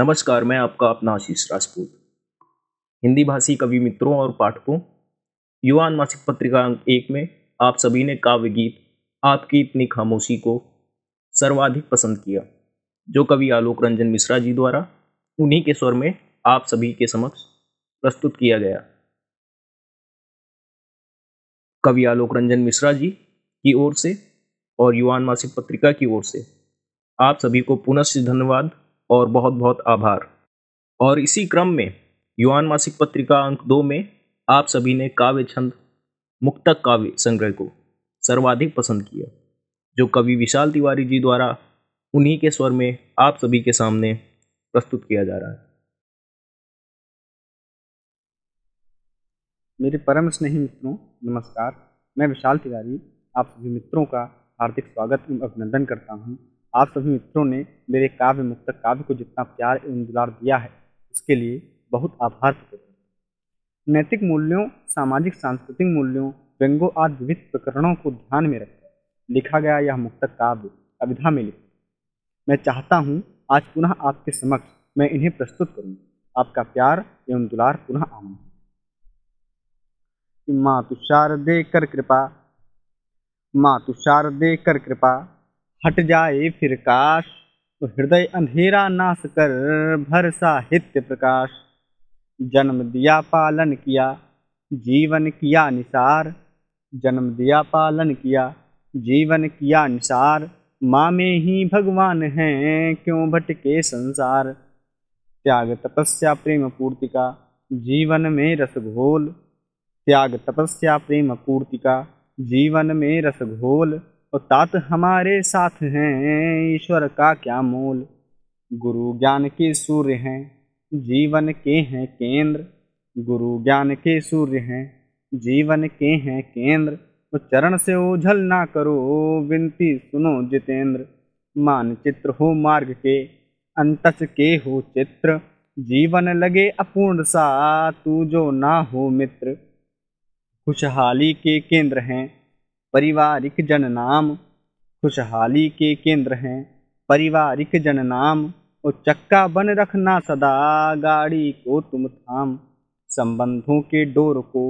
नमस्कार, मैं आपका अपना आशीष राजपूत। हिंदी भाषी कवि मित्रों और पाठकों, युवान मासिक पत्रिका अंक एक में आप सभी ने काव्य गीत, आपकी इतनी खामोशी को सर्वाधिक पसंद किया, जो कवि आलोक रंजन मिश्रा जी द्वारा उन्हीं के स्वर में आप सभी के समक्ष प्रस्तुत किया गया। कवि आलोक रंजन मिश्रा जी की ओर से और युवान मासिक पत्रिका की ओर से आप सभी को पुनः धन्यवाद और बहुत बहुत आभार। और इसी क्रम में युवान मासिक पत्रिका अंक दो में, आप सभी ने काव्य छंद, मुक्तक काव्य संग्रह को सर्वाधिक पसंद किया, जो कवि विशाल तिवारी जी द्वारा उन्हीं के स्वर में आप सभी के सामने प्रस्तुत किया जा रहा है। मेरे परम स्नेही मित्रों, नमस्कार। मैं विशाल तिवारी, आप सभी मित्रों का हार्दिक स्वागत एवं अभिनंदन करता हूँ। आप सभी मित्रों ने मेरे काव्य मुक्त काव्य को जितना प्यार एवं दुलार दिया है, उसके लिए बहुत आभार प्रकट नैतिक मूल्यों, सामाजिक, सांस्कृतिक मूल्यों, व्यंगों आदि विविध प्रकरणों को ध्यान में रखकर लिखा गया यह मुक्त काव्य अविधा में लिखा। मैं चाहता हूँ आज पुनः आपके समक्ष मैं इन्हें प्रस्तुत करूँ। आपका प्यार एवं दुलार पुनः आनंद माँ तुषार दे कर कृपा माँ तुषार दे कर कृपा। हट जाए फिर काश तो हृदय अंधेरा नाश कर भर साहित्य प्रकाश। जन्म दिया पालन किया, जीवन किया निसार। जन्म दिया पालन किया, जीवन किया निसार। माँ में ही भगवान हैं, क्यों भटके संसार? त्याग तपस्या प्रेम पूर्ति का, जीवन में रस घोल त्याग तपस्या प्रेम पूर्ति का, जीवन में रस घोल और तात हमारे साथ हैं। ईश्वर का क्या मोल? गुरु ज्ञान के सूर्य हैं, जीवन के हैं केंद्र। गुरु ज्ञान के सूर्य हैं, जीवन के हैं केंद्र। तो चरण से ओझल ना करो, विनती सुनो जितेंद्र। मानचित्र हो मार्ग के, अंतस के हो चित्र। जीवन लगे अपूर्ण सा, तू जो ना हो मित्र। खुशहाली के केंद्र हैं पारिवारिक जन नाम खुशहाली के केंद्र हैं। पारिवारिक जन नाम और चक्का बन रखना सदा, गाड़ी को तुम थाम। संबंधों के डोर को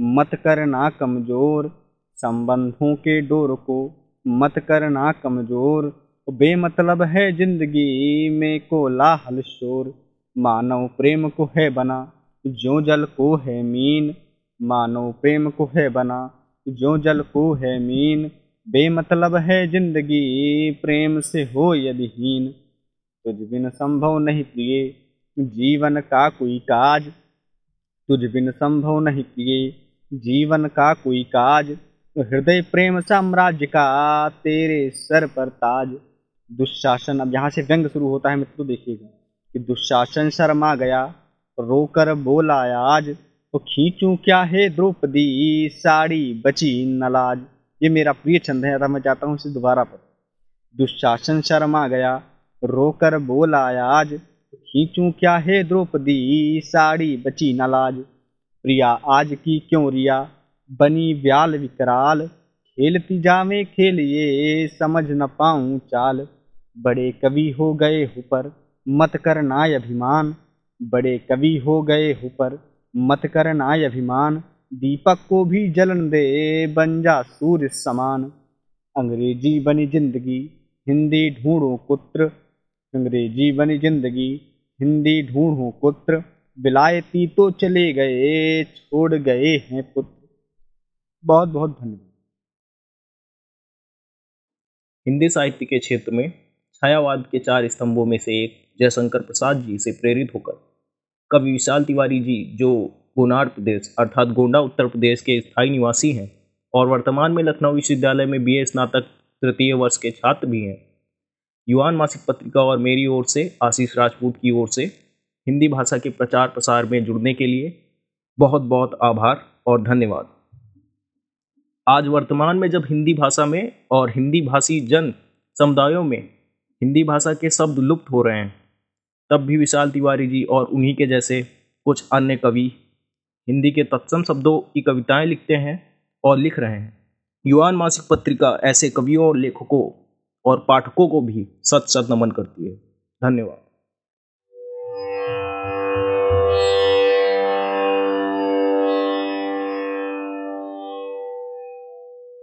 मत करना कमज़ोर। संबंधों के डोर को मत करना कमज़ोर। बेमतलब है ज़िंदगी में को लाहल शोर। मानव प्रेम को है बना, जो जल को है मीन। मानव प्रेम को है बना जो जल को है मीन, बेमतलब है ज़िंदगी, प्रेम से हो यदि हीन। तुझ बिन संभव नहीं प्रिय, जीवन का कोई काज। तुझ बिन संभव नहीं प्रिय, जीवन का कोई काज। हृदय प्रेम साम्राज्य का तेरे सर पर ताज। दुशासन, अब यहाँ से व्यंग शुरू होता है मित्र, देखिएगा। कि दुशासन शर्मा गया, रोकर बोला आज। तो खींचूं क्या है द्रौपदी? साड़ी बची नलाज। ये मेरा प्रिय छंद है मैं चाहता हूँ इसे दोबारा पर। दुशासन शर्मा गया, रोकर बोला आज खींचूं क्या है द्रौपदी? साड़ी बची नलाज। प्रिया, आज की क्यों रिया? बनी व्याल विकराल। खेलती जावे खेलिए, समझ न पाऊँ चाल। बड़े कवि हो गए हुपर, मत करना अभिमान। बड़े कवि हो गए हुपर मत करना अभिमान, दीपक को भी जलन दे, बन जा सूर्य समान। अंग्रेज़ी बनी ज़िंदगी, हिंदी ढूंढो पुत्र अंग्रेज़ी बनी ज़िंदगी, हिंदी ढूंढो पुत्र बिलायती तो चले गए, छोड़ गए हैं पुत्र। बहुत बहुत धन्यवाद। हिंदी साहित्य के क्षेत्र में छायावाद के चार स्तंभों में से एक जयशंकर प्रसाद जी से प्रेरित होकर कवि विशाल तिवारी जी, जो गोनार प्रदेश, अर्थात गोंडा, उत्तर प्रदेश के स्थायी निवासी हैं और वर्तमान में लखनऊ विश्वविद्यालय में बीए स्नातक तृतीय वर्ष के छात्र भी हैं। युवान मासिक पत्रिका और मेरी ओर से, आशीष राजपूत की ओर से, हिंदी भाषा के प्रचार प्रसार में जुड़ने के लिए बहुत बहुत आभार और धन्यवाद। आज वर्तमान में जब हिंदी भाषा में और हिंदी भाषी जन समुदायों में हिंदी भाषा के शब्द लुप्त हो रहे हैं तब भी विशाल तिवारी जी और उन्हीं के जैसे कुछ अन्य कवि हिंदी के तत्सम शब्दों की कविताएँ लिखते हैं और लिख रहे हैं। युवान मासिक पत्रिका ऐसे कवियों, लेखकों और पाठकों को भी सच सच नमन करती है। धन्यवाद।